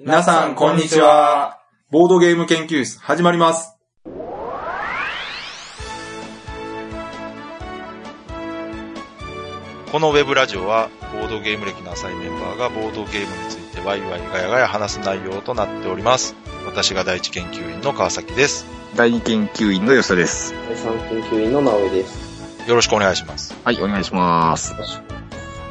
皆さん、こんにちは。ボードゲーム研究室、始まります。このウェブラジオは、ボードゲーム歴の浅いメンバーがボードゲームについてワイワイガヤガヤ話す内容となっております。私が第一研究員の川崎です。第二研究員の吉田です。第三研究員の直江です。よろしくお願いします。はい、お願いします。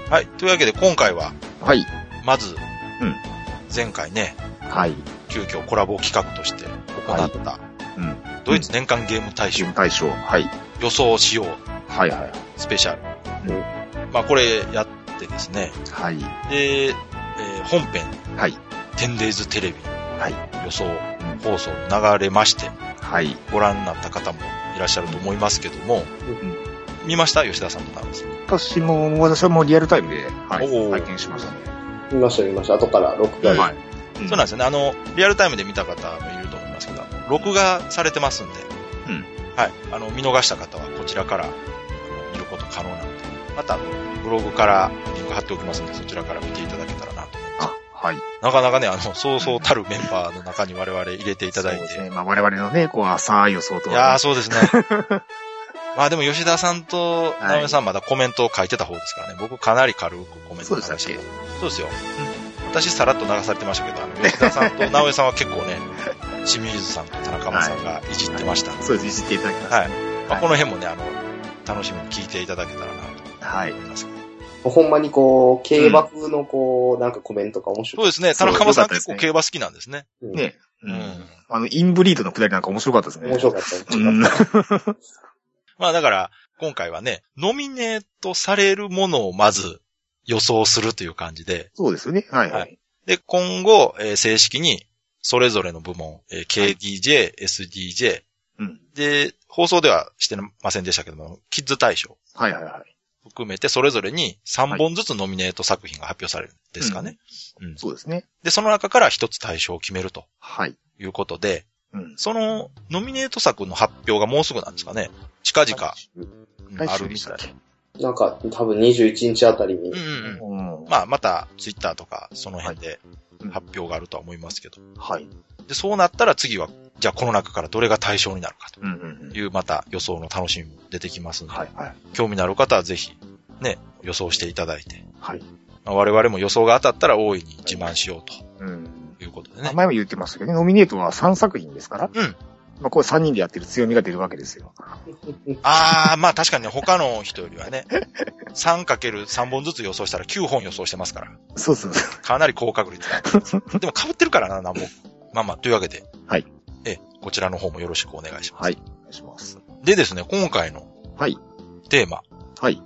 はい。というわけで今回は、はい、まず、うん前回ね、はい、急遽コラボ企画として行った、うん。ドイツ年間ゲーム大賞。ゲーム大賞。はい、予想しよう。はい、はい。スペシャル。うんまあこれやってですね、はい、で、えー本編、はい、10days テレビ。はい、予想うん放送流れまして、はい。ご覧になった方もいらっしゃると思いますけども、うん。見ました？吉田さんと田中さん。私も、私はもうリアルタイムで、はい、拝見しましたね。見ました見ました。後から録画で。はい。そうなんですよね。あの、リアルタイムで見た方もいると思いますけど、録画されてますんで、うんはい。あの、見逃した方はこちらからあの見ること可能なので、また、ブログからリンク貼っておきますので、そちらから見ていただけたらなと思います。あ、はい。なかなかね、あの、そうそうたるメンバーの中に我々入れていただいて、そうですね。まあ、我々のね、こう、浅い予想といやー、は、そうですね。まあでも吉田さんと直江さんまだコメントを書いてた方ですからね。僕かなり軽くコメントそうでしたっけ？そうですよ。私さらっと流されてましたけど、あの吉田さんと 直江さんは結構ね、清水さんと田中さんがいじってましたんで、そうです、いじっていただきました。はい。まあ、この辺もね、あの、楽しみに聞いていただけたらなはいと。思いますけど。ほんまにこう、競馬風のこう、なんかコメントが面白い。そうですね。田中さん結構競馬好きなんですね。うんね、ううんん。あの、インブリードのくだりなんか面白かったですね。面白かった。うん。まあだから、今回はね、ノミネートされるものをまず予想するという感じで、そうですよね。はい、は。はいで、今後、えー正式に、それぞれの部門、えー KDJ、SDJ、うん。で、放送ではしてませんでしたけども、キッズ大賞はい、はい、はい。含めて、それぞれに3本ずつノミネート作品が発表されるんですかね。うんそうですね。で、その中から一つ大賞を決めるとはい。いうことで、うん。そのノミネート作の発表がもうすぐなんですかね。近々、うん来あるみたい。け？なんか、多分21日あたりにうん。うんうん。うん。まあ、また、ツイッターとか、その辺でうん発表があるとは思いますけど。はい。で、そうなったら次は、じゃあこの中からどれが対象になるかという、また予想の楽しみも出てきますので、はい、はい。興味のある方はぜひ、ね、予想していただいて、はい。まあ我々も予想が当たったら大いに自慢しよううん。ということでね。前も言ってましたけどね、ノミネートは3作品ですから。うん。まあ、これ3人でやってる強みが出るわけですよ。あー、まあ確かにね他の人よりはね、3×3 本ずつ予想したら9本予想してますから、そうそうそかなり高確率だ。でも被ってるからな、なんも。まあまあ、というわけで。はい。え、こちらの方もよろしくお願いします。はい。お願いします。でですね、今回のはい。テーマ。はい。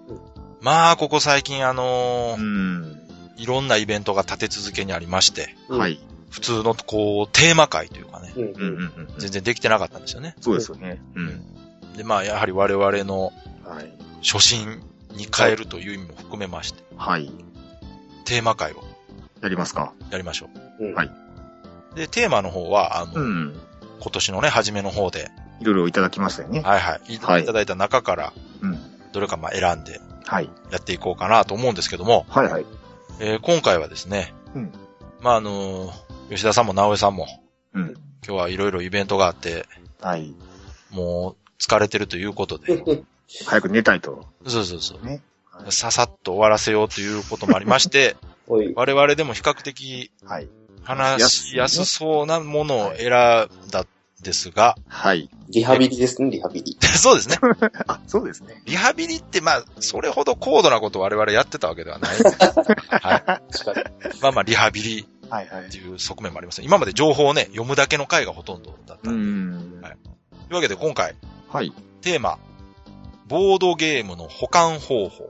まあ、ここ最近あのうーん。いろんなイベントが立て続けにありまして、うんはい。普通のこう、テーマ会というかね、うん。うんうんうん。全然できてなかったんですよね。そうですよね。うん。で、まあ、やはり我々のはい。初心に変えるという意味も含めまして、はい。テーマ会をやりますか。やりましょうん。はい。う。で、テーマの方は、あの、うん。今年のね、初めの方で、いろいろいただきましたよね。はいはい、いはいいただいた中から、うん。どれかまあ選んではい。やっていこうかなと思うんですけども、はいはい。えー今回はですね、うんまあ、あのー吉田さんも直江さんも、うん。今日はいろいろイベントがあって、はい。もう疲れてるということで、早く寝たいと。そうそうそう。ね。ささっと終わらせようということもありまして。我々でも比較的はい。話しやすそうなものを選んだんですが、はい。リハビリですね、リハビリ。そうですね。あ、そうですね。リハビリって、まあ、それほど高度なことを我々やってたわけではない。はい。まあまあ、リハビリはいはいって。いう側面もあります。今まで情報をね、読むだけの回がほとんどだった。うといん。はいうわけで今回、はい。テーマ、ボードゲームの保管方法。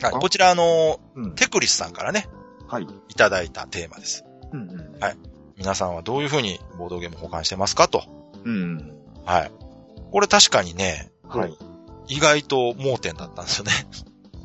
はい、こちらあの、うん。テクリスさんからね、はい。いただいたテーマです。うんうん。皆さんはどういう風にボードゲームを保管してますかと。うん。はい。これ確かにね、はい。意外と盲点だったんですよね。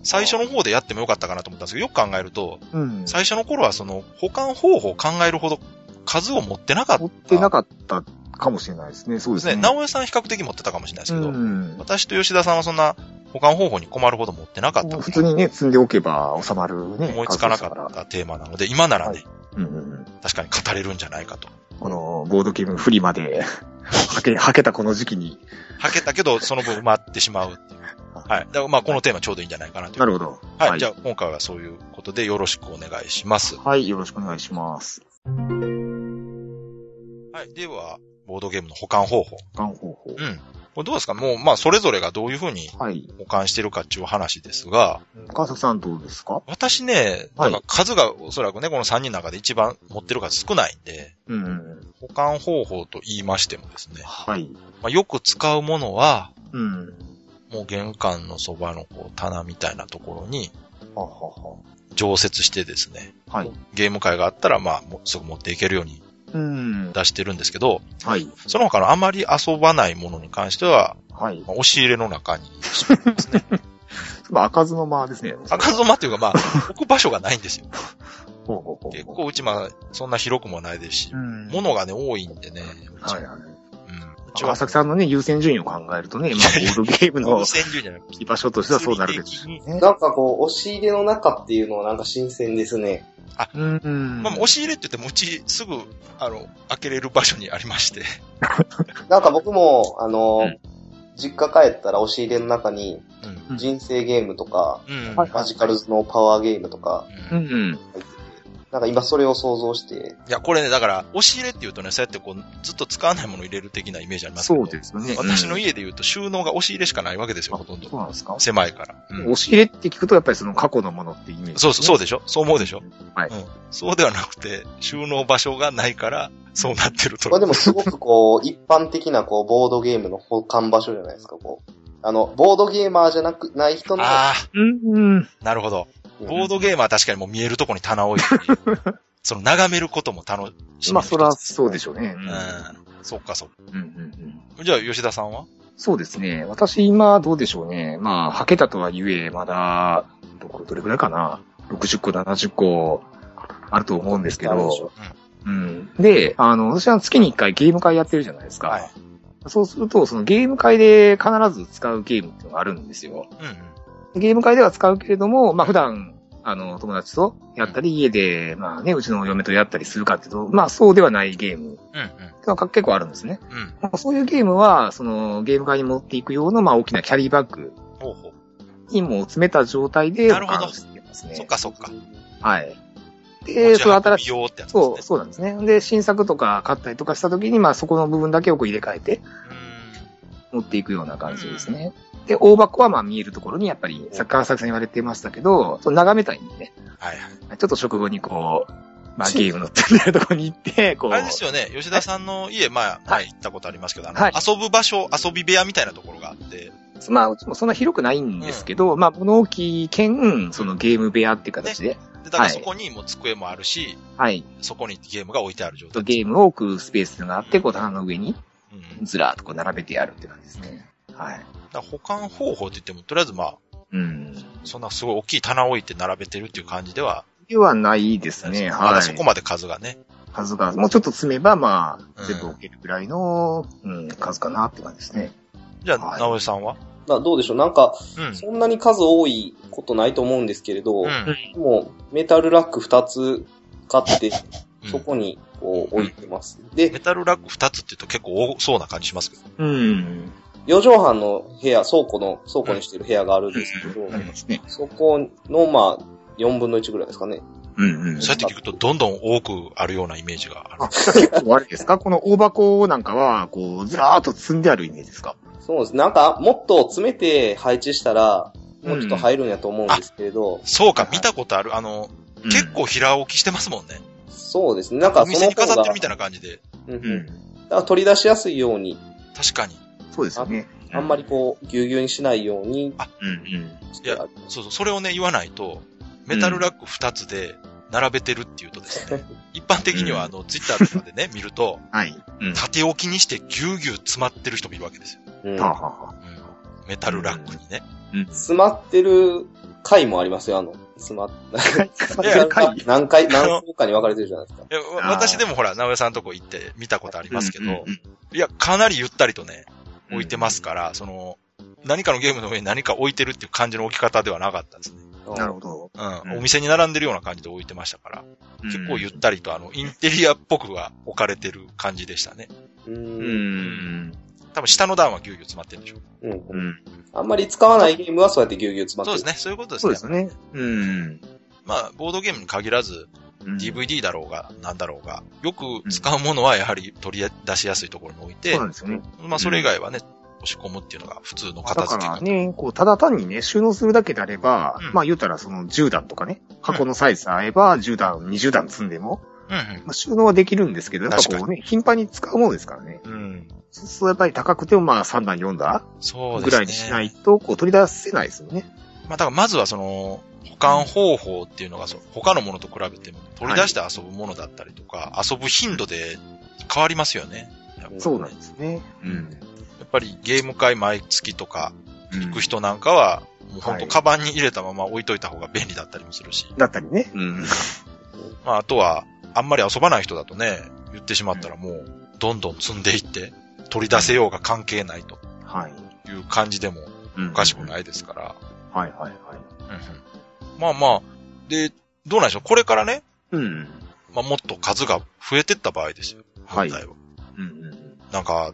最初の方でやってもよかったかなと思ったんですけど、よく考えると、うん。最初の頃はその保管方法を考えるほど数を持ってなかった。持ってなかったかもしれないですね。そうですすね。直江さん比較的持ってたかもしれないですけど、うん。私と吉田さんはそんな保管方法に困るほど持ってなかった普通にね、積んでおけば収まるね。思いつかなかったテーマなので、今ならね、うんうんうん。確かに語れるんじゃないかと。この、ボードゲームフリマで、はけ、はけたこの時期に。はけたけど、その分埋まってしまうっていう。はい。だからまあ、このテーマちょうどいいんじゃないかなと。なるほど。はい。じゃあ、今回はそういうことでよろしくお願いします。はい、よろしくお願いします。はい。では、ボードゲームの保管方法。がん方法。うん。これどうですか？もう、まあ、それぞれがどういうふうにはい。保管してるかっていう話ですが、川崎さんどうですか？私ね、はないんか数がおそらくね、この3人の中で一番持ってる数少ないんで、うんうん。保管方法と言いましてもですね、はい。まあ、よく使うものは、うん。もう玄関のそばのこう棚みたいなところに。常設してですね、はい。ゲーム会があったら、まあ、すぐ持っていけるようにうん。出してるんですけど、はい。その他のあまり遊ばないものに関しては、はい。まあ押し入れの中にしまいますね。まあ、開かずの間ですね。赤ずまっていうか、まあ、置く場所がないんですよ。結構うちまあ、そんな広くもないですしう、ん。物がね、多いんでね。はいはい。川崎さんのね、優先順位を考えるとね、まあ、ボードゲームの居場所としてはそうなるでしょうね。なんかこう、押し入れの中っていうのはなんか新鮮ですね。うんうん。まあ、押し入れって言っても、うちすぐ、あの、開けれる場所にありまして。なんか僕も、あの、うん実家帰ったら押し入れの中にうん。人生ゲームとか、うん。はいマジカルズのパワーゲームとかううんんうん。なんか今それを想像して、いや、これね、だから、押し入れって言うとね、そうやってこう、ずっと使わないものを入れる的なイメージありますけど。そうですよね。私のうん家で言うと収納が押し入れしかないわけですよ、ほとんそうど。なんですか？狭いから。うん押し入れって聞くと、やっぱりその過去のものってイメージ、そうそう、そうででしょ？そう思うでしょ？はいうん。そうではなくて、収納場所がないから、そうなってると。まあでもすごくこう、一般的なこう、ボードゲームの保管場所じゃないですか、こう。あの、ボードゲーマーじゃなく、ない人の、ああ、うんうん。なるほど。うんボードゲームは確かにもう見えるとこに棚置いて、その眺めることも楽しみまあ、そらう。そうでしょうね。うん。そっかそっか。うんうんうん。じゃあ、吉田さんは？そうですね。私今どうでしょうね。まあ、はけたとは言え、まだ、どこ、どれくらいかな？60個、70個あると思うんですけどあるでしょ。うん。で、あの、私は月に1回ゲーム会やってるじゃないですか。はい。そうすると、そのゲーム会で必ず使うゲームっていうのがあるんですよ。うんうん。ゲーム会では使うけれども、まあ普段、あの、友達とやったり、家で、まあね、うちの嫁とやったりするかっていうと、まあそうではないゲームううんのが結構あるんですね。うん。そういうゲームは、そのゲーム会に持っていく用の、まあ大きなキャリーバッグほうほう。にも詰めた状態でなるほどますね。そっかそっか。はい。で、その新しい。そう、そうなんですね。で、新作とか買ったりとかした時に、まあそこの部分だけをこう入れ替えて持っていくような感じですね。で、大箱はまあ見えるところにやっぱり、サッカー作さん言われてましたけど、そう眺めたいんでね。はいはい。ちょっと食後にこう、まあゲームのってるところに行って、こう。あれですよね、吉田さんの家、まあ、前行ったことありますけど、はい遊ぶ場所、遊び部屋みたいなところがあって、まあ、うちもそんな広くないんですけど、まあ、物置兼、そのゲーム部屋っていう形で、で、だからはいそこにもう机もあるし、はい。そこにゲームが置いてある状態。ゲームを置くスペースがあって、こう棚の上にうん。ずらーっとこう並べてやるって感じですね。はい。だから保管方法って言っても、とりあえずまあ、うん。そんなすごい大きい棚を置いて並べてるっていう感じでは、ではないですね。まはい。だそこまで数がね。数が、もうちょっと積めば、まあ、うん全部置けるぐらいの、うん、数かなって感じですね。じゃあ、はい直江さんは？だどうでしょう？なんか、うん。そんなに数多いことないと思うんですけれど、うん。もう、メタルラック2つ買って、うんそこにこう置いてます。で、メタルラック2つって言うと結構多そうな感じしますけど。うん。4畳半の部屋、倉庫の、倉庫にしてる部屋があるんですけど、ありますね。そこの、まあ、4分の1ぐらいですかね。うんうん。そうやって聞くとどんどん多くあるようなイメージがあるあ、。結構あれですか？この大箱なんかは、こう、ずらーっと積んであるイメージですか？そうです。なんか、もっと詰めて配置したら、もうちょっと入るんやと思うんですけれど、そうか、見たことある。あの、うん結構平置きしてますもんね。そうですね。なんかおその方が店に飾ってるみ、たいな感じで。うんううんん。だから取り出しやすいように、確かに。そうですよね。あんまりこう、ぎゅうぎゅうにしないようにうんうん。いや、そうそう、それをね、言わないと、メタルラック2つで並べてるっていうとですね、一般的にはあの、ツイッターとかでね、見ると、はい。うん。縦置きにしてぎゅうぎゅう詰まってる人もいるわけですよ。うんはあ、はあはあうん。メタルラックにね。うん。詰まってる回もありますよ、あの、詰まっ、いや回 何回、何個かに分かれてるじゃないですか。いや私でもほら、直江さんとこ行って見たことありますけど、うんうんうんいや、かなりゆったりとね、置いてますから、その、何かのゲームの上に何か置いてるっていう感じの置き方ではなかったですね。なるほど。うん。うんお店に並んでるような感じで置いてましたから、結構ゆったりとあの、インテリアっぽくは置かれてる感じでしたね。う。うんん。多分下の段はぎゅうぎゅう詰まってるんでしょう。うん。ううん。ん。あんまり使わないゲームはそうやってぎゅうぎゅう詰まってる。そうですね。そういうことですね。そうですよね。うん。まあ、ボードゲームに限らず、うん DVD だろうが、なんだろうが、よく使うものはやはり取り出しやすいところに置いて、そうなんですよね。まあ、それ以外はね、押し込むっていうのが普通のだか片付け方。らね、こう、ただ単にね、収納するだけであれば、うんまあ言うたらその10段とかね、箱のサイズ合えば10段、20段積んでも、うんまあ、収納はできるんですけど、やっぱこうね、頻繁に使うものですからね。うん。うん。そうするとやっぱり高くてもまあ3段、4段そうですね。ぐらいにしないと、こう取り出せないですよね。まあ、だからまずはその、保管方法っていうのがそう、他のものと比べても、取り出して遊ぶものだったりとか、遊ぶ頻度で変わりますよね。そうなんですね。うん。やっぱりゲーム会毎月とかうん行く人なんかは、もう本はい当カバンに入れたまま置いといた方が便利だったりもするし、だったりね。うん。まああとは、あんまり遊ばない人だとね、言ってしまったらもう、どんどん積んでいって、取り出せようが関係ないとはい。いう感じでもうんおかしくないですから。はいはいはい。うんうんまあまあ、で、どうなんでしょう？これからね、うん。まあもっと数が増えてった場合ですよ。はい。うんうん。なんか、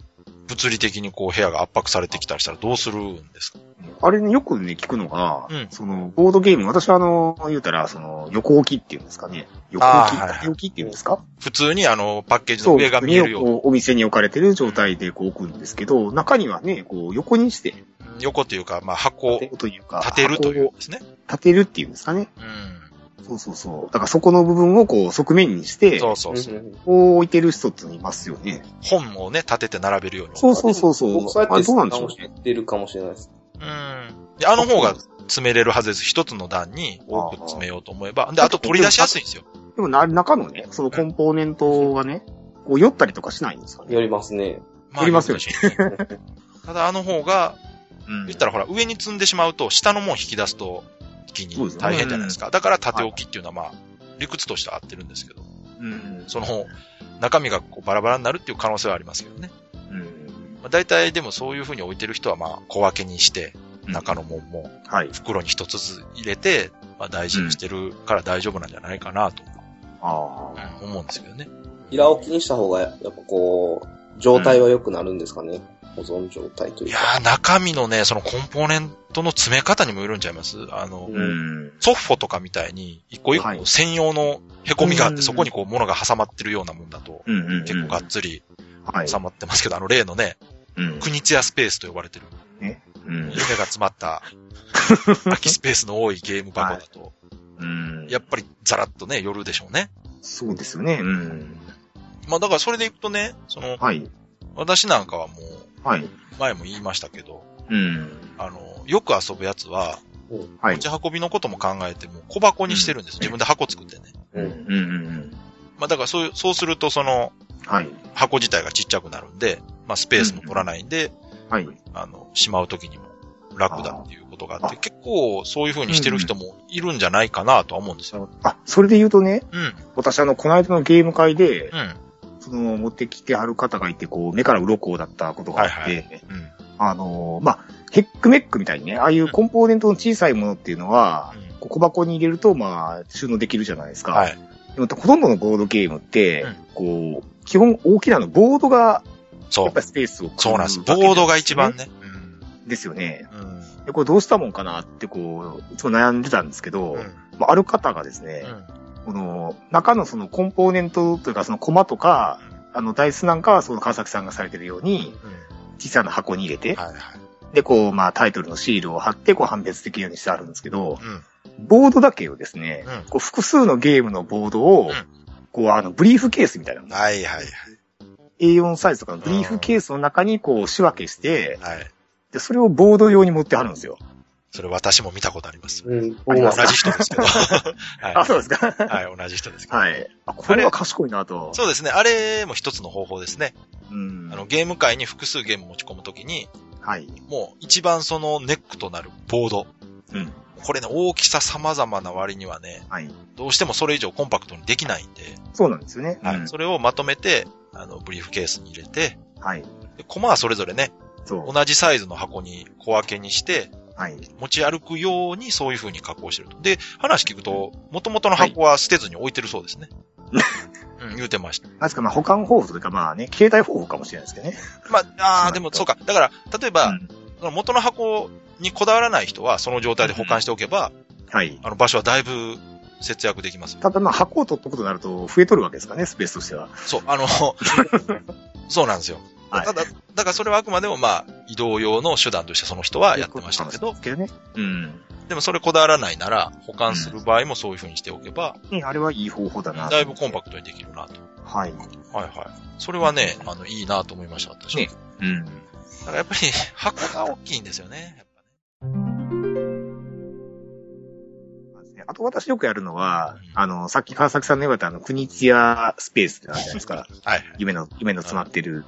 物理的にこう部屋が圧迫されてきたりしたらどうするんですか？あれね、よくね、聞くのが、うんその、ボードゲーム、私はあの、言うたら、その、横置きっていうんですかね。横置き、あーはい置きっていうんですか？普通にあの、パッケージの上が見えるようにこうお店に置かれてる状態でこう置くんですけど、中にはね、こう、横にして、横っていうか、まあ箱をというか、立てるというんですね。立てるっていうんですかね。うん。そうそうそう。だからそこの部分をこう、側面にして、そうそうそう。うんこう置いてる人っていますよね。本をね、立てて並べるように。そうそうそうそう。僕そうやってあどうなんでしょうね。直してるかもしれないです。うん。で、あの方が詰めれるはずです。一つの段に多く詰めようと思えば。で、あと取り出しやすいんですよ。でもな、中のね、そのコンポーネントがね、こう、酔ったりとかしないんですかね。やりますね。まありますよねただあの方が、うん言ったらほら、上に積んでしまうと、下のもん引き出すと、一気に大変じゃないですか。だから縦置きっていうのはまあ、理屈としては合ってるんですけど、うん。その、中身がこうバラバラになるっていう可能性はありますけどね。うん。まあ、大体でもそういう風に置いてる人はまあ、小分けにして、中のもんもはい。袋に一つずつ入れて、まあ、大事にしてるから大丈夫なんじゃないかなと、思うんですけどね。平置きにした方が、やっぱこう、状態は良くなるんですかね。保存状態といか。いうやー、中身のね、そのコンポーネントの詰め方にもよるんちゃいます？あの、うん。ソッフォとかみたいに、一個一はい個専用の凹みがあって、うんそこにこう物が挟まってるようなもんだと、うんうんうん。結構がっつりはい。挟まってますけど、あの例のね、うん。国津屋スペースと呼ばれてる、うん。夢が詰まった、空きスペースの多いゲーム箱だと、うん。やっぱりザラッとね、寄るでしょうね。そうですよね。うん。まあだからそれでいくとね、その、はい。私なんかはもう、はい。前も言いましたけど、うん。あの、よく遊ぶやつは、はい持。ち運びのことも考えても小箱にしてるんです。自分で箱作ってね。うん。うんうんうん。まあだからそうそうするとそのはい。箱自体がちっちゃくなるんで、まあスペースも取らないんで、はい。あの、しまうときにも楽だっていうことがあって、あ結構そういう風にしてる人もいるんじゃないかなとは思うんですよ。あ、それで言うとね、うん。私あの、この間のゲーム会でう、ん。その、持ってきてある方がいて、こう、目から鱗だったことがあって、はいはいうん。あのーまあ、ヘックメックみたいにね、ああいうコンポーネントの小さいものっていうのは、うん小箱に入れると、まあ、収納できるじゃないですか。はい。でもほとんどのボードゲームって、うんこう、基本大きなの、ボードが、そうやっぱ。りスペースをそうなんです。ボードが一番ですね。よ。ですよね。うん。うん。で、これどうしたもんかなって、こう、いつも悩んでたんですけど、うん。まあ、ある方がですね、この、中のそのコンポーネントというか、そのコマとか、あの、ダイスなんかは、その川崎さんがされてるように、小さな箱に入れて、はいはい。で、こう、まあ、タイトルのシールを貼って、こう、判別できるようにしてあるんですけど、うん。ボードだけをですね、うんこう、複数のゲームのボードを、うんこう、あの、ブリーフケースみたいなの、はいはい A4 サイズとかのブリーフケースの中に、こう、仕分けして、はい。はい。で、それをボード用に持ってはるんですよ。それ私も見たことあります。うん。同じ人ですけど。はあ、そうですかい。はい、同じ人ですけど。はい。あ、これは賢いなと。そうですね。あれも一つの方法ですね。うん。あの、ゲーム界に複数ゲーム持ち込むときに、はい。もう一番そのネックとなるボード。うん。これね、大きさ様々な割にはね、はい。どうしてもそれ以上コンパクトにできないんで、そうなんですよね。はい。うんそれをまとめて、あの、ブリーフケースに入れて、はい。でコマはそれぞれね、そう。同じサイズの箱に小分けにして、はい。持ち歩くようにそういう風に加工してると。で、話聞くと、元々の箱は捨てずに置いてるそうですね。うん、言うてました。なんですか、まあ、保管方法というか、まあね、携帯方法かもしれないですけどね。まあ、ああ、でもそうか。だから、例えば、うんその元の箱にこだわらない人は、その状態で保管しておけば、はい。あの場所はだいぶ節約できますよ。ただまあ、箱を取っとくとなると、増えとるわけですかね、スペースとしては。そう、あの、そうなんですよ。はいただ、だからそれはあくまでもまあ、移動用の手段としてその人はやってましたけど、けどね。うん。でもそれこだわらないなら、保管する場合もそういう風にしておけば、ねあれはいい方法だな。だいぶコンパクトにできるなと。はい。はいはい。それはね、あの、いいなと思いました、私は。ねうん。だからやっぱり、箱が大きいんですよね。あと私よくやるのはうん、あの、さっき川崎さんの言われたあの、国津屋スペースってあるじゃないですか。はい。夢の、夢の詰まってる。う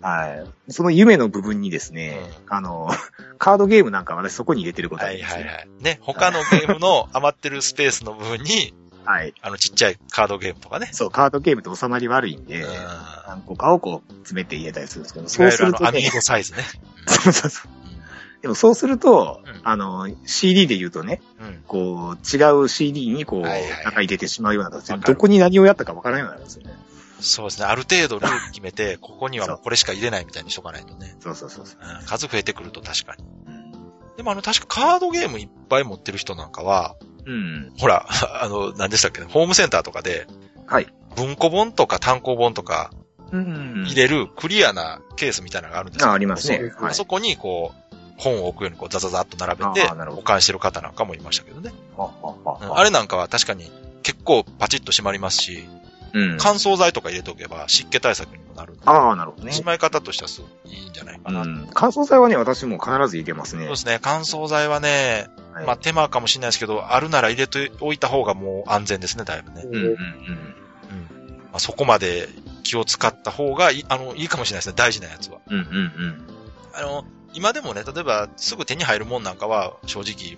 はい。その夢の部分にですね、あの、カードゲームなんか私そこに入れてるこん。とあはいるんですよ。はいはい。ね、他のゲームの余ってるスペースの部分に、はい。あの、ちっちゃいカードゲームとかね。そう、カードゲームって収まり悪いんで、うん何個かをこう詰めて入れたりするんですけど、いそうするとねミー、ゴサイズね。そうそうそう。でもそうすると、うんあの、CD で言うとね、うん。こう、違う CD にこう、はいはいはい中入れてしまうような形で、どこに何をやったかわからないようになるんですよね。そうですね。ある程度ルール決めて、ここにはもうこれしか入れないみたいにしとかないとね。そうそうそうそう。うん、数増えてくると確かに。うん。でもあの、確かカードゲームいっぱい持ってる人なんかは、うん。ほら、あの、何でしたっけね、ホームセンターとかで、はい。文庫本とか単行本とかうん入れるクリアなケースみたいなのがあるんですよ。あ、ありますね。はい。あそこにこう、本を置くようにこうザザザっと並べて保管してる方なんかもいましたけどね。はははうんあれなんかは確かに結構パチッと閉まりますし、うん。乾燥剤とか入れておけば湿気対策にもなるんで、ああ、なるほどね。しまい方としてはすごいいいんじゃないかな。うん。乾燥剤はね、私も必ず入れますね。そうですね。乾燥剤はね、はいまあ手間かもしれないですけど、あるなら入れておいた方がもう安全ですね、だいぶね。うんうんうん。うん。まあ、そこまで気を使った方がいい、あの、いいかもしれないですね、大事なやつは。うんうんあの、今でもね、例えばすぐ手に入るもんなんかは、正直。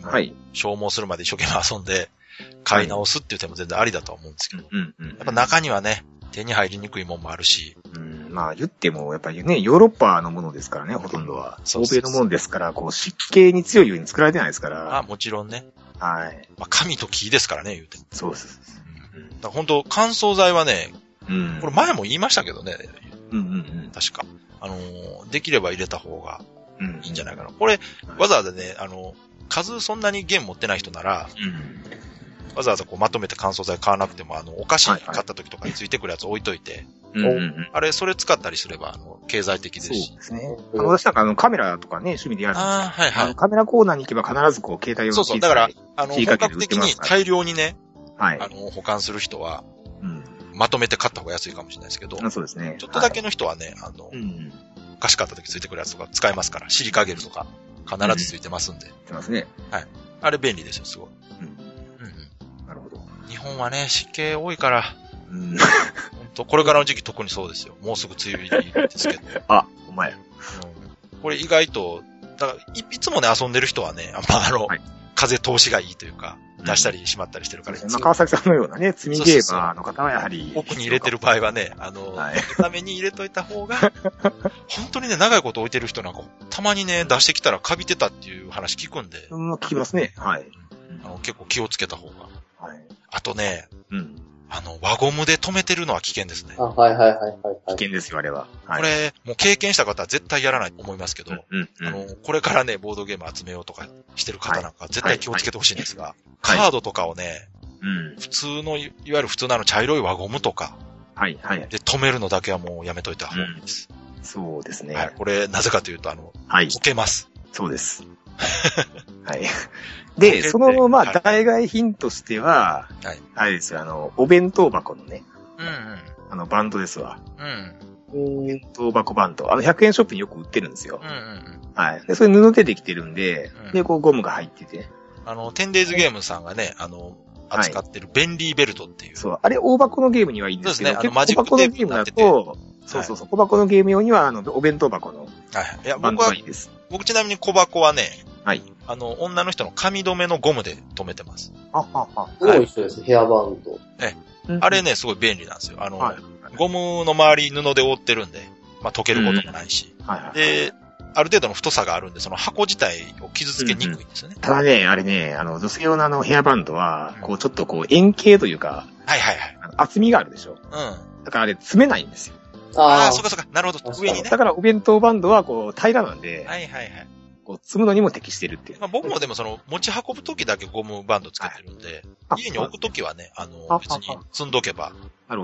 消耗するまで一生懸命遊んで、買い直すっていう手も全然ありだとは思うんですけど、うんうん。やっぱ中にはね、手に入りにくいもんもあるし、うん、まあ言っても、やっぱりね、ヨーロッパのものですからね、ほとんどは。欧そうそうそう米のものですから、こう、湿気に強いように作られてないですかまあら。もちろんね、はい。まあ紙と木ですからね、言うても。そうです。うん、だから本当乾燥剤はね、うん。これ前も言いましたけどね、うんうん確か。あのーできれば入れた方がうん。うん。いいんじゃないかな。これ、わざわざね、あの、数そんなに弦持ってない人なら、うん。わざわざこうまとめて乾燥剤買わなくても、あの、お菓子はいはい買った時とかについてくるやつ置いといて、うんうんうん。あれ、それ使ったりすれば、あの、経済的ですそうし。ですね。あの、私なんかあの、カメラとかね、趣味でやるんですよ。ああ、はいはい。あのカメラコーナーに行けば必ずこう、携帯用のそうそう。だから、あの、本格的に大量にね、はいあ。の、保管する人は、うん。まとめて買った方が安いかもしれないですけど、あそうですね。ちょっとだけの人はね、あのはい。う、ん。お菓子買った時ついてくるやつとか使えますから、シリカゲルとか、必ずついてますんで、してますね。あれ便利ですよ、すごい。うん。うんうん。日本はね、湿気多いから、うん。本当これからの時期特にそうですよ。もうすぐ梅雨入りですけど。あ、お前。うんこれ意外と、だからい、いつもね、遊んでる人はね、まあ、あの、はい風通しがいいというか、うん出したりしまったりしてるから、まあ、川崎さんのようなね、積みゲーマーの方はやはり。奥に入れてる場合はね、あの、はいために入れといた方が、本当にね、長いこと置いてる人なんか、たまにね、出してきたらカビてたっていう話聞くんで、うん、聞きますね。はい。あの結構気をつけた方が。はい。あとね、うん。あの、輪ゴムで止めてるのは危険ですね。あ、はいはいはいはい、危はい。険ですよ、あれは。はい。これ、もう経験した方は絶対やらないと思いますけど、うん、うん。あの、これからね、ボードゲーム集めようとかしてる方なんか、絶対気をつけてほしいんですが、はいカードとかをね、うん。普通の、いいわゆる普通のあの茶色い輪ゴムとかはい、はい。で止めるのだけはもうやめといた方がいいです。そうですね。はい。これ、なぜかというと、あの、はい。溶けます。そうです。はい。で、その、まあ、はい代替品としては、はい。あれですよ、あの、お弁当箱のね、うんあの、バンドですわ。うん。うん。お弁当箱バンド。あの、100円ショップによく売ってるんですようん。うんうん。はい。で、それ布でできてるんでうん、で、こう、ゴムが入ってて。あの、テンデイズゲームさんがね、あの、扱ってる便利ベルトっていう。そう。あれ、大箱のゲームにはいいんですけど、そうですねあの結構小箱のゲームだと、そうそうそう、小箱のゲーム用には、あの、お弁当箱のはい。いや、僕は。僕ちなみに小箱はね、はい。あの、女の人の髪留めのゴムで留めてます。あ、は、は。僕も一緒です。ヘアバンド。あれね、すごい便利なんですよ。あの、はい。ゴムの周り布で覆ってるんで、まあ溶けることもないし。はいはい。で、ある程度の太さがあるんで、その箱自体を傷つけにくいんですよね。ただね、あれね、あの、女性用のあのヘアバンドは、こう、ちょっとこう、円形というか、はいはいはい。厚みがあるでしょ。うん。だからあれ、詰めないんですよ。ああ、あそうかそうか。なるほど。上にね。だからお弁当バンドは、こう、平らなんで、はいはいはい。こう、積むのにも適してるっていう。まあ僕もでもその、持ち運ぶときだけゴムバンドつけてるんで、あ家に置くときはね、あの、あ別に積んどけば。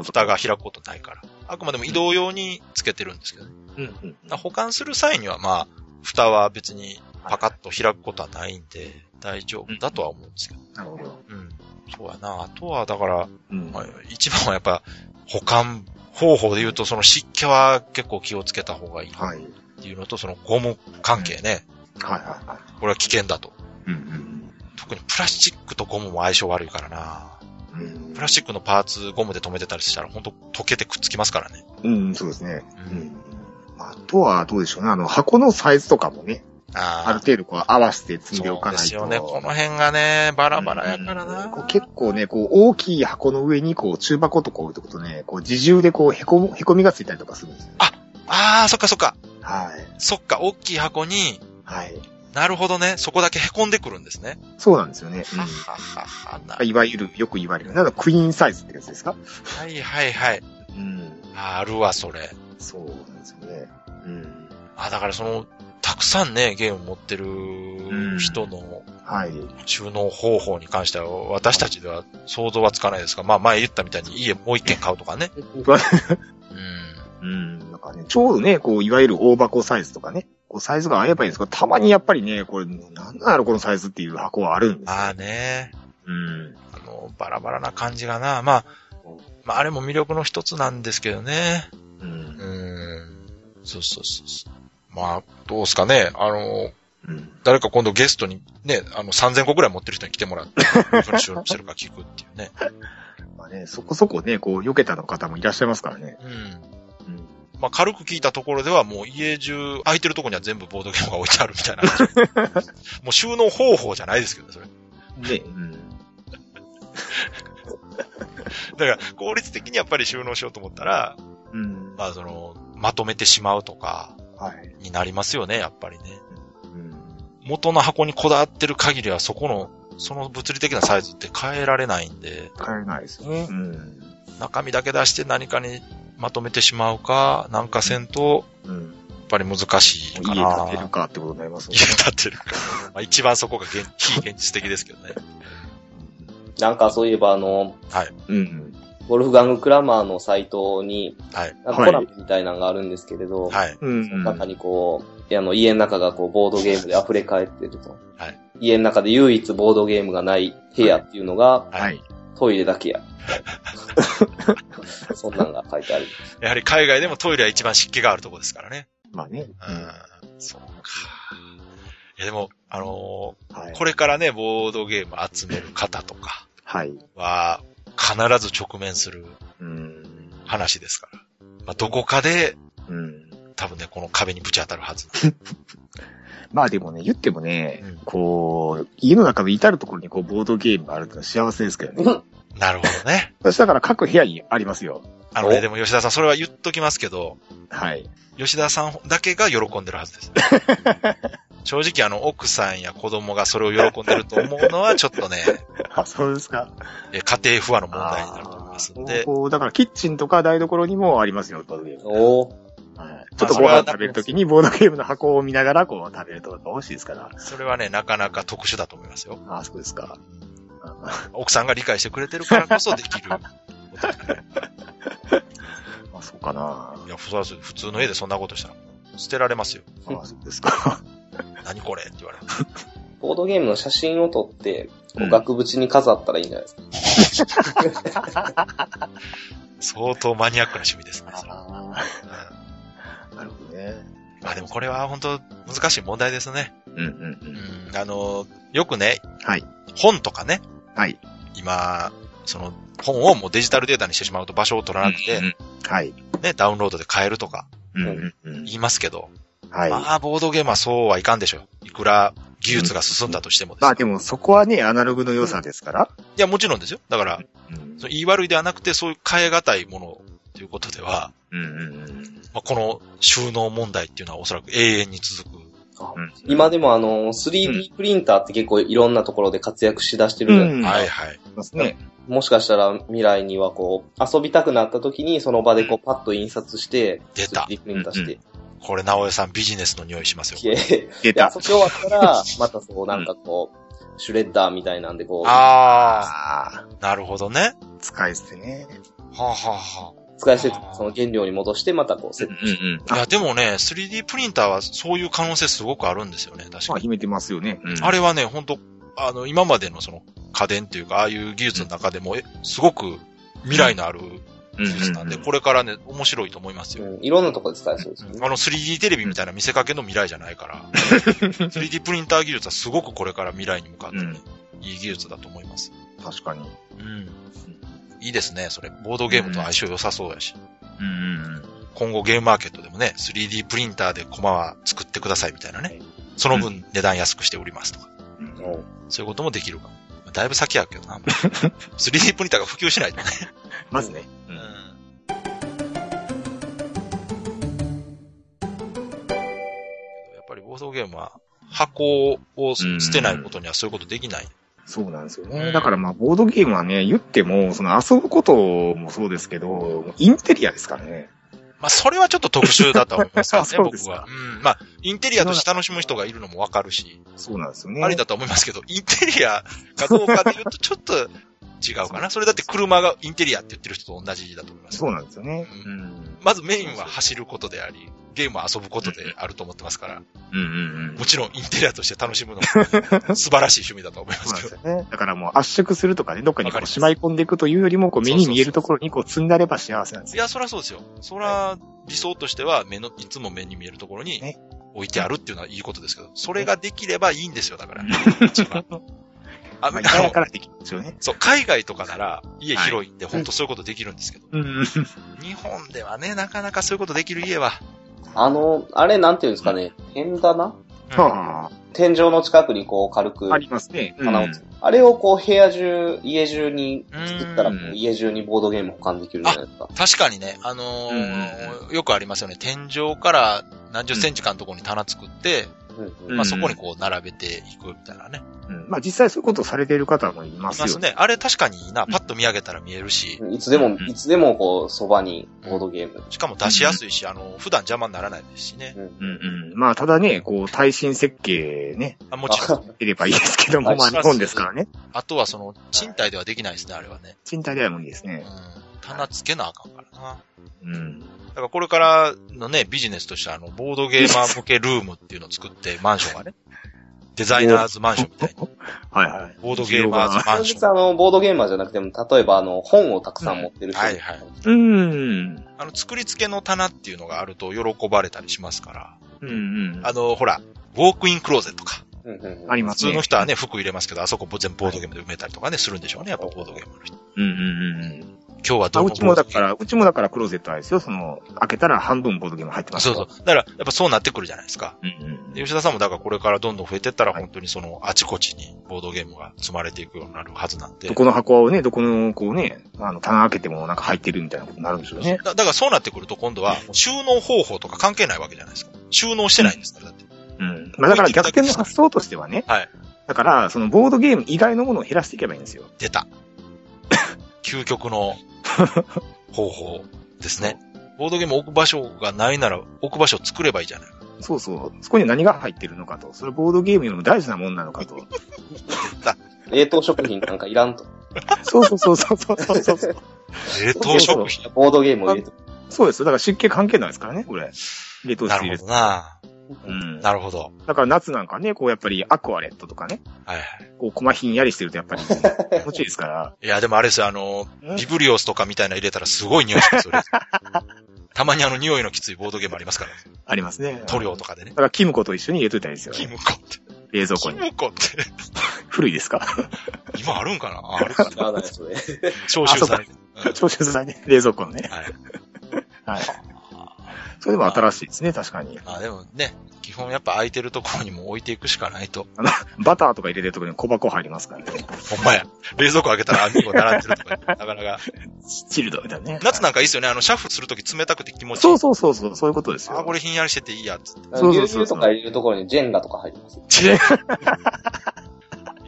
蓋が開くことないから。あくまでも移動用につけてるんですけどね。うんうん。保管する際にはまあ、蓋は別にパカッと開くことはないんで、大丈夫だとは思うんですけど。なるほど。うん。そうやな。あとは、だから、うん。まあ一番はやっぱ、保管方法で言うと、その湿気は結構気をつけた方がいいっはい。ていうのと、そのゴム関係ね。はいはいはい。これは危険だと。うん特にプラスチックとゴムも相性悪いからな。うんうん。プラスチックのパーツゴムで留めてたりしたら、ほんと溶けてくっつきますからね。うん、そうですね。ううんん。あとは、どうでしょうね。あの、箱のサイズとかもね、あある程度こう合わせて積んでおそうかないと。ですよね。この辺がね、バラバラやからな。こう結構ね、こう、大きい箱の上に、こう、中箱とこう置いとくとね、こう、自重でこう、へこむ、へこみがついたりとかするんですよ。ああ、そっかそっか。はい。そっか、大きい箱に、はい。なるほどね。そこだけ凹んでくるんですね。そうなんですよね。はははは。いわゆる、よく言われる。なんだ、クイーンサイズってやつですか？はいはいはい。うん。ああるわ、それ。そうなんですよね。うん。あ、だからその、たくさんね、ゲーム持ってる人のはい。収納方法に関しては、私たちでは想像はつかないですが、まあ前言ったみたいに家もう一軒買うとかね。うん。うん。なんかね、ちょうどね、こう、いわゆる大箱サイズとかね、こう、サイズが合えばいいんですけど、たまにやっぱりね、これ、なんだろう、このサイズっていう箱はあるんですよ。まあね、うん。あの、バラバラな感じがな、まあ、まああれも魅力の一つなんですけどね。う。うんん。そうそうそうそう。まあ、どうですかね。あの、うん。誰か今度ゲストにね、あの、3000個くらい持ってる人に来てもらって、どういうふうに収録してるか聞くっていうね。まあね、そこそこね、こう、避けたの方もいらっしゃいますからね。うん。うん。まあ、軽く聞いたところでは、もう家中、空いてるところには全部ボードゲームが置いてあるみたいな。もう収納方法じゃないですけどね、それ。ね、うん。だから、効率的にやっぱり収納しようと思ったら、うん。まあ、その、まとめてしまうとか、はい。になりますよね、やっぱりね。うん。元の箱にこだわってる限りは、そこの、その物理的なサイズって変えられないんで、買えないですよね。うん。中身だけ出して何かにまとめてしまうか、なんかせんと、うん。やっぱり難しいか家な。建てるかってことになりますもん家ね。建てるか。まあ一番そこが現非現実的ですけどね。なんかそういえばあの、うん。ゴルフガングクラマーのサイトに、はい。なんかコラムみたいなのがあるんですけれど、はい。うん。その中にこう、あの家の中がこうボードゲームで溢れ返ってると。はい家の中で唯一ボードゲームがない部屋っていうのがはい。トイレだけや。そんなんが書いてある。やはり海外でもトイレは一番湿気があるところですからね。まあね。うん。そうか。いやでも、あのはいー。これからね、ボードゲーム集める方とかはい。は、必ず直面するうん。話ですから。まあ、どこかで、うん。多分ね、この壁にぶち当たるはず。まあでもね、言ってもね、うんこう、家の中の至るところにこう、ボードゲームがあるってのは幸せですけどね。なるほどね。私だから各部屋にありますよ。あのね、おでも吉田さん、それは言っときますけど、はい。吉田さんだけが喜んでるはずです。正直あの、奥さんや子供がそれを喜んでると思うのは、ちょっとね、あ、そうですか。え家庭不和の問題になると思いますんで、こう、だからキッチンとか台所にもありますよ、ボードゲーム。おーはい、ちょっとご飯食べるときにボードゲームの箱を見ながらこう食べるとか欲しいですから。それはね、なかなか特殊だと思いますよ。あ、そうですか。あ 奥さんが理解してくれてるからこそできる。あ、そうかな。いや、ふ普通の家でそんなことしたら、捨てられますよ。あ、そうですか。何これって言われる。ボードゲームの写真を撮って、額縁に飾ったらいいんじゃないですか。相当マニアックな趣味ですね。それあうんあ、なるほどね。まあでもこれは本当難しい問題ですね。うんうんう。うんん。あの、よくね、はい。本とかね、はい。今、その、本をもうデジタルデータにしてしまうと場所を取らなくて、うんうんはい。ね、ダウンロードで買えるとかうんうんうん。言いますけど、はい。まあ、ボードゲームはそうはいかんでしょう。いくら技術が進んだとしてもです、まあでもそこはね、アナログの良さですから。いや、もちろんですよ。だから、うん言い悪いではなくて、そういう変え難いものということでは、うんうんうん。まあ、この収納問題っていうのはおそらく永遠に続くうん今でもあの、3D プリンターって結構いろんなところで活躍しだしてるじゃないですか。はいはい。ますね。もしかしたら未来にはこう、遊びたくなった時にその場でこうパッと印刷して、出た 3D プリンターして、これ、直江さんビジネスの匂いしますよ。消え、た。遊び終わったら、またそう、なんかこう、シュレッダーみたいなんでこう、あああ、なるほどね。あ、使い捨てね。はあ、はあは使い捨てその原料に戻してまたこう、セットして。うん。あ、いや、でもね、3D プリンターはそういう可能性すごくあるんですよね、確まあ、かに。秘めてますよね。うんあれはね、本当あの、今までのその家電っていうか、ああいう技術の中でも、えすごく未来のあるなんで、これからね、面白いと思いますよ。うん、いろんなところで使えそうですよね。あの 3D テレビみたいな見せかけの未来じゃないから、3D プリンター技術はすごくこれから未来に向かってね、いい技術だと思います。確かに。うん。いいですね、それ。ボードゲームと相性良さそうやし。うんうん今後ゲームマーケットでもね、3D プリンターでコマは作ってくださいみたいなね。その分値段安くして売りますとか。うん。うんそういうこともできるかも。だいぶ先やけどな。3D プリンターが普及しないとね。まずね。ドゲームは箱を捨てないことにはそういうことできない。そうなんですようんね。だからまあ、ボードゲームはね、言っても、その遊ぶこともそうですけど、インテリアですからね。まあ、それはちょっど特殊だと思います からね、僕は。うん。まあ、インテリアとして楽しむ人がいるのもわかるし、そうなんですよね。ありだと思いますけど、インテリアかどうかで言うとちょっと違うかな。それだって車がインテリアって言ってる人と同じだと思います。そうなんですよね。ううん。まずメインは走ることであり、ゲームは遊ぶことであると思ってますから、うんうんもちろんインテリアとして楽しむのも 素晴らしい趣味だと思いまそうすけど。なんですよね。だからもう圧縮するとかね、どっかにこうしまい込んでいくというよりも、こう目に見えるところにこう積んであれば幸せなんですよ。いや、そりゃそうですよ。そりゃ、理想としては、目の、いつも目に見えるところにね置いてあるっていうのはいいことですけど、それができればいいんですよ、だから。あまあ、からできるんですよね。そう、海外とかなら、家広いんで、本当そういうことできるんですけど、うん。日本ではね、なかなかそういうことできる家は、あの、あれなんていうんですかね、天棚？うん。は天井の近くにこう軽くあ、ありますね。棚をつあれをこう部屋中、家中に作ったら家中にボードゲーム保管できるじゃないですか。確かにね、あのーよくありますよね。天井から何十センチかのところに棚作って、まあそこにこう並べていくみたいなね。うんまあ実際そういうことをされている方もいまいすよますね。あれ確かにいいな。パッと見上げたら見えるし、いつでもう、んいつでもこう、そばにボードゲーム。しかも出しやすいし、あの、普段邪魔にならないですしね。うんうんうん。まあただね、こう、耐震設計ね、あもちろん。いればいいですけども、はいまあ日本ですからね。あとはその、賃貸ではできないですね、あれはね。賃貸では無理ですうんね。。棚つけなあかんからな。うん。だからこれからのね、ビジネスとしてあの、ボードゲーマー向けルームっていうのを作って、マンションがね。デザイナーズマンションみたいに。はいはい。ボードゲーマーズマンション。あの、ボードゲーマーじゃなくても、例えばあの、本をたくさん持ってる人。はいはい。うん。あの、作り付けの棚っていうのがあると喜ばれたりしますから。うんうん。あの、ほら、ウォークインクローゼットか。うんうんうん普ありますね。通の人はね、服入れますけど、あそこ全部ボードゲームで埋めたりとかね、するんでしょうね、やっぱボードゲームの人。うんうんうんうん。今日はどのあうちもだから、うちもだからクローゼットあれですよ。その、開けたら半分ボードゲーム入ってますよそうそう。だから、やっぱそうなってくるじゃないですか。うんうんで吉田さんもだからこれからどんどん増えてったらはい本当にそのあちこちにボードゲームが積まれていくようになるはずなんで。どこの箱をね、どこのこうね、あの、棚開けてもなんか入ってるみたいなことになるんでしょうね。だだからそうなってくると今度は収納方法とか関係ないわけじゃないですか。収納してないんですから、だって。うん。まあだから逆転の発想としてはね。はい。だから、そのボードゲーム以外のものを減らしていけばいいんですよ。出た。究極の方法ですね。ボードゲーム置く場所がないなら置く場所を作ればいいじゃないか。そうそう。そこに何が入ってるのかと。それボードゲームよりも大事なもんなのかと。冷凍食品なんかいらんと。そうそうそうそうそうそうそう。冷凍食品。ボードゲームを入れて。そうですよ。だから湿気関係ないですからね、これ。冷凍なるほ室入れてどな。うん。なるほど。だから夏なんかね、こうやっぱりアクアレットとかね、はいはい。こう、コマひんやりしてるとやっぱり 気持ちいいですから。いや、でもあれですよ、あの、うんビブリオスとかみたいなの入れたらすごい匂いしますよ、ね。たまにあの匂いのきついボードゲームありますから、ありますね。塗料とかでねだ。からキムコと一緒に入れといたらいいですよね。キムコって。キ冷蔵庫に。ムコって、古いですか？今あるんかな？ああるか知らないですね。消臭剤。うん調子剤ね。冷蔵庫のね。はい。はい。それでも新しいですね、確かに。まあでもね、基本やっぱ空いてるところにも置いていくしかないと。バターとか入れてるところに小箱入りますからね。ほんまや。冷蔵庫開けたら網を並んでるとか、なかなか。チルドみたいなね。夏なんかいいっすよね。あの、シャッフルするとき冷たくて気持ちいい。そうそうそうそう、そういうことですよ。あ、これひんやりしてていいや、つって。そうそうそう牛乳とか入れるところにジェンガとか入ります。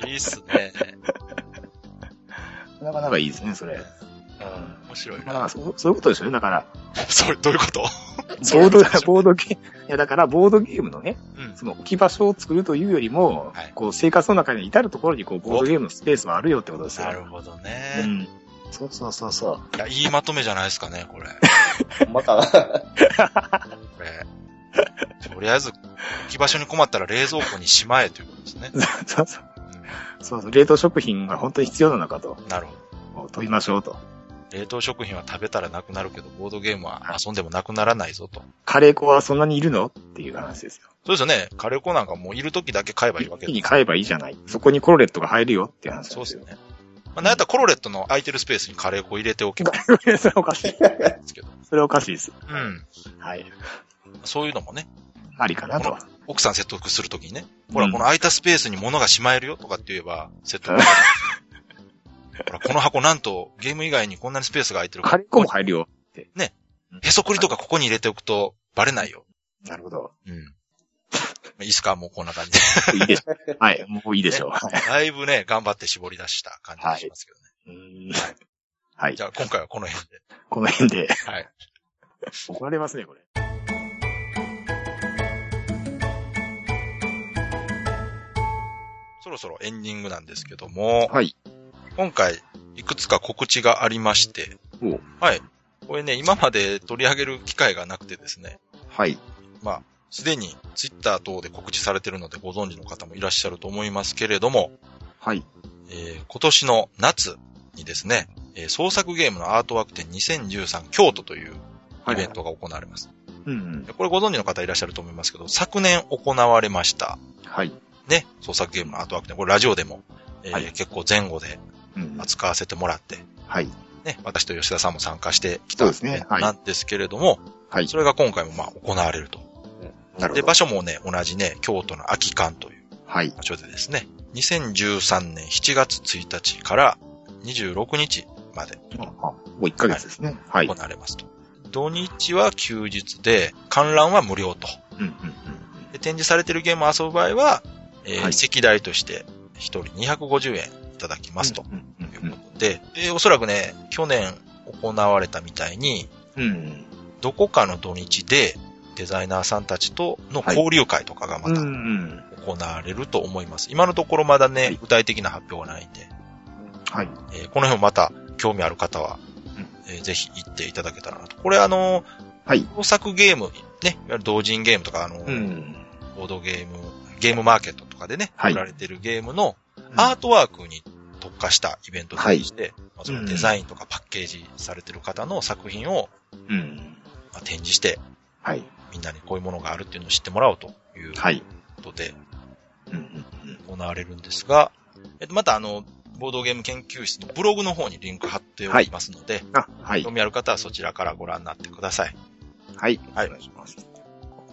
いいっすね。なかなかいいですね、それ。うん。面白いまあ。そうそういうことですよね。だから、それ、どういうこと？ボード、ボードゲーム、いやだから、ボードゲームのね、うん。その置き場所を作るというよりも、はいこう、生活の中に至るところに、こう、ボードゲームのスペースはあるよってことですよ。なるほどうね。ん。そうそうそうそう。いや、いいまとめじゃないですかね、これ。ほ んまかな。これ。とりあえず、置き場所に困ったら冷蔵庫にしまえということですね。そうそう。そうそう。冷凍食品が本当に必要なのかと、なるほど。問いましょうと。冷凍食品は食べたらなくなるけど、ボードゲームは遊んでもなくならないぞと。カレー粉はそんなにいるの？っていう話ですよ。そうですよね。カレー粉なんかもういる時だけ買えばいいわけです。一気に買えばいいじゃない。そこにコロレットが入るよっていう話ですよ。そうですよね。まあ、なんやったらコロレットの空いてるスペースにカレー粉入れておけば それおかしい。んですけど。それおかしいです。うん。はい。そういうのもね、ありかなと。奥さん説得するときにね、ほら、うんこの空いたスペースに物がしまえるよとかって言えば、説得。ほら、この箱なんとゲーム以外にこんなにスペースが空いてるカレー粉も入るよ。へそくりとかここに入れておくとバレないよ。なるほど。うん。いいっすか？もうこんな感じで。いいでしょう。はい。もういいでしょう。はいだいぶね、頑張って絞り出した感じがしますけどね。うーんはいじ。ゃあ今回はこの辺で。この辺で。はい。怒られますね、これ。そろそろエンディングなんですけども、はい。今回いくつか告知がありまして、おはい。これね、今まで取り上げる機会がなくてですね、はい。まあ、すでにツイッター等で告知されているのでご存知の方もいらっしゃると思いますけれども、はい。えー今年の夏にですね、えー創作ゲームのアートワーク展2013京都というイベントが行われます。うんうん。でこれご存知の方いらっしゃると思いますけど、昨年行われました、はい。ね、創作ゲームのアートワーク展、これラジオでも、えーはい結構前後でうん。扱わせてもらって、はい。ね、私と吉田さんも参加してきたそうですねはいなんですけれども、はいそ。れが今回もまあ行われると。で、なるほど。場所もね、同じね、京都の空き館というはい。場所でですね、2013年7月1日から26日まであもう1ヶ月ですね。はい。行われますと。土日は休日で、観覧は無料と。うんうんで展示されているゲームを遊ぶ場合は、えーはい席代として1人250円いただきますということで、えーおそらくね、去年行われたみたいに。どこかの土日でデザイナーさんたちとの交流会とかがまた。行われると思います。今のところまだね、はい具体的な発表はないんで、はい。えーこの辺もまた興味ある方は、えーぜひ行っていただけたらなと。これあのはい。創作ゲーム、ね、いわゆる同人ゲームとか、あのうん。ボードゲーム、ゲームマーケットとかでね、はい売られてるゲームのアートワークに特化したイベントとして、まあそのデザインとかパッケージされてる方の作品を、うん。まあ展示して、はい。みんなにこういうものがあるっていうのを知ってもらおうというこはい。とで。行われるんですが、えっと、またあの、ボードゲーム研究室のブログの方にリンク貼っておりますので、あ、はい興。味ある方はそちらからご覧になってください。はい。はいお願いします。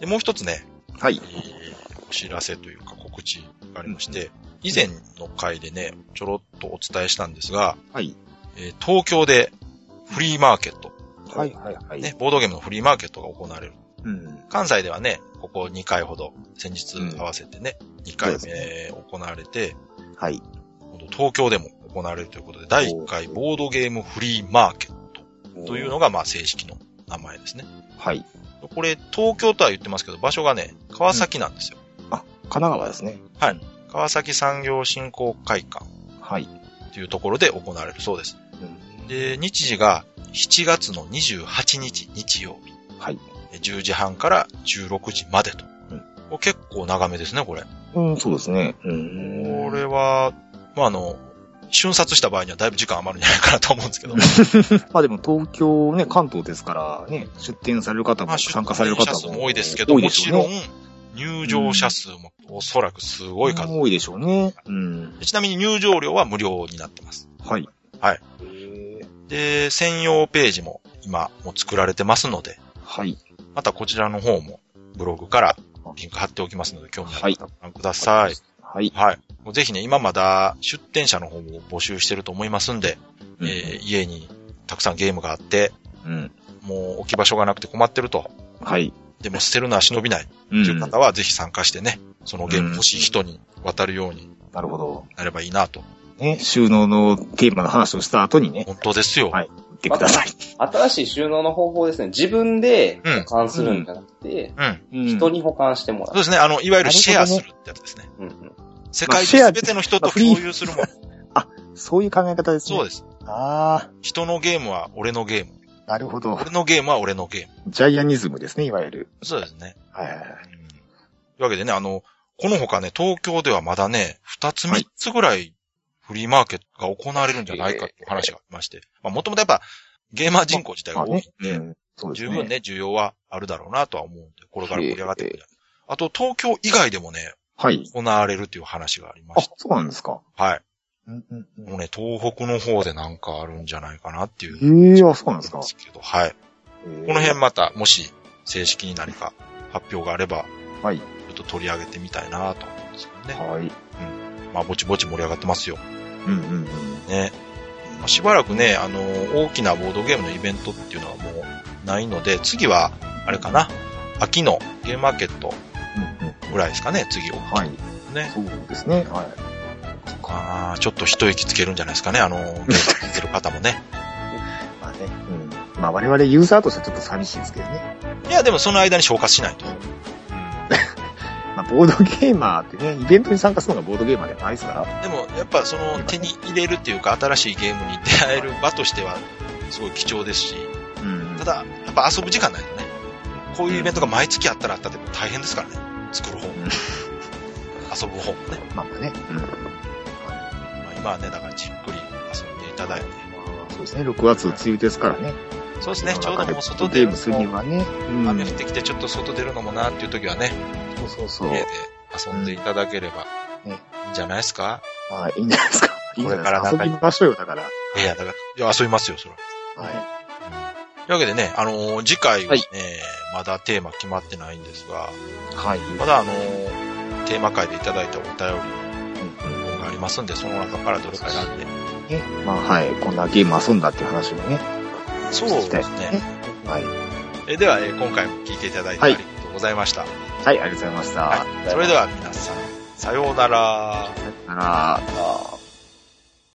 で、もう一つね、はいえ。ーお知らせというか告知がありまして、以前の回でね、ちょろっとお伝えしたんですが、はい。えー東京でフリーマーケット、はい。はい。はい。ね、ボードゲームのフリーマーケットが行われる。うん。関西ではね、ここ2回ほど、先日合わせてね、2回そう目行われて、はい。東京でも行われるということで、第1回ボードゲームフリーマーケットというのが、まあ正式の名前ですね。はい。これ、東京とは言ってますけど、場所がね、川崎なんですよ。あ、神奈川ですね。はい。川崎産業振興会館はい。というところで行われるそうです。うんで、日時が7月の28日日曜日。はい。10時半から16時までと。うん結構長めですね、これ。うん、そうですね。うん。これは、まあ、あの、瞬殺した場合にはだいぶ時間余るんじゃないかなと思うんですけど。まあでも東京ね、関東ですからね、出店される方も参加される方もも多いですけど、もちろん。入場者数もおそらくすごい数。多いでしょうね。うん。ちなみに入場料は無料になってます。はい。はい。で、専用ページも今もう作られてますので、はい。またこちらの方もブログからリンク貼っておきますので、興味あはいる方ご覧ください。はい。はい。もうぜひね、今まだ出店者の方も募集してると思いますんで、うんえー家にたくさんゲームがあって、うん。もう置き場所がなくて困ってると。はい。でも捨てるのは忍びない。うという方はぜひ参加してね、そのゲーム欲しい人に渡るようになるほど。なればいいなと。ね、収納のテーマの話をした後にね、本当ですよ。はい言ってください。新しい収納の方法ですね。自分でうん保管するんじゃなくて、人に保管してもらう。そうですね。あの、いわゆるシェアするってやつですね。うんうん世界中まあシェアすべての人と共有するもの。そういう考え方ですね。そうです。あ人のゲームは俺のゲーム。あ、なるほど。俺のゲームは俺のゲーム。ジャイアニズムですね、いわゆる。そうですね。はいはいはい。うんというわけでね、あの、この他ね、東京ではまだね、二つはい三つぐらいフリーマーケットが行われるんじゃないかっていう話がありまして。まあ、もともとやっぱ、ゲーマー人口自体が多いんね。で、うんですね。十分ね、需要はあるだろうなとは思うんで、これから盛り上がってくる。あと、東京以外でもね、はい。行われるという話がありまあし、そうなんですか。た。はい。うんうんうんもうね、東北の方でなんかあるんじゃないかなっていう。ええあ、そうなんですか。ですけど、はい。ここの辺また、もし、正式に何か発表があれば、はい。ちょっと取り上げてみたいなと思うんですけどね。はい。まあ、ぼちぼち盛り上がってますよ。うんうんうん。ね。まあしばらくね、あの、大きなボードゲームのイベントっていうのはもうないので、次は、あれかな、秋のゲームマーケットうんうんぐらいですかね、次を。はい。ね。そうですね。はい。ああ、ちょっと一息つけるんじゃないですかね、あの、ゲーム聞いてる方もね。まあね。うん。まあ我々ユーザーとしてはちょっと寂しいですけどね。いや、でもその間に消化しないと。まあボードゲーマーってね、イベントに参加するのがボードゲーマーではないですから。でも、やっぱその手に入れるっていうか、新しいゲームに出会える場としては、すごい貴重ですし、うんただ、やっぱ遊ぶ時間ないとね。こういうイベントが毎月あったらあったでも大変ですからね。作る方も。うん遊ぶ方もね。まあまあね。うん。まあ、ね、だからじっくり遊んでいただいて。そうですね。6月梅雨ですからね。そうですね、ちょうどもう外ゲ出るのも、はね。うん雨降ってきてちょっと外出るのもなっていう時はね、そうそうそう。家で遊んでいただければうんいいんじゃないですか、まあ、いいんじゃないですか。いいか。これからなんか遊びましょうよ、だから。いや、だから、いや、遊びますよ、それは。はい。うんというわけでね、あのー次回はね、はいまだテーマ決まってないんですが、はい。まだあのーテーマ会でいただいたお便うんりがありますんで、その中からどれか選んで。ね。まあ、はい。こんなゲーム遊んだっていう話もね。そうですね。はい。えでは、えー今回も聞いていただいてあはいりがとうございました。はい、ありがとうございました。はい。それでは皆さん、さようなら。さよなら。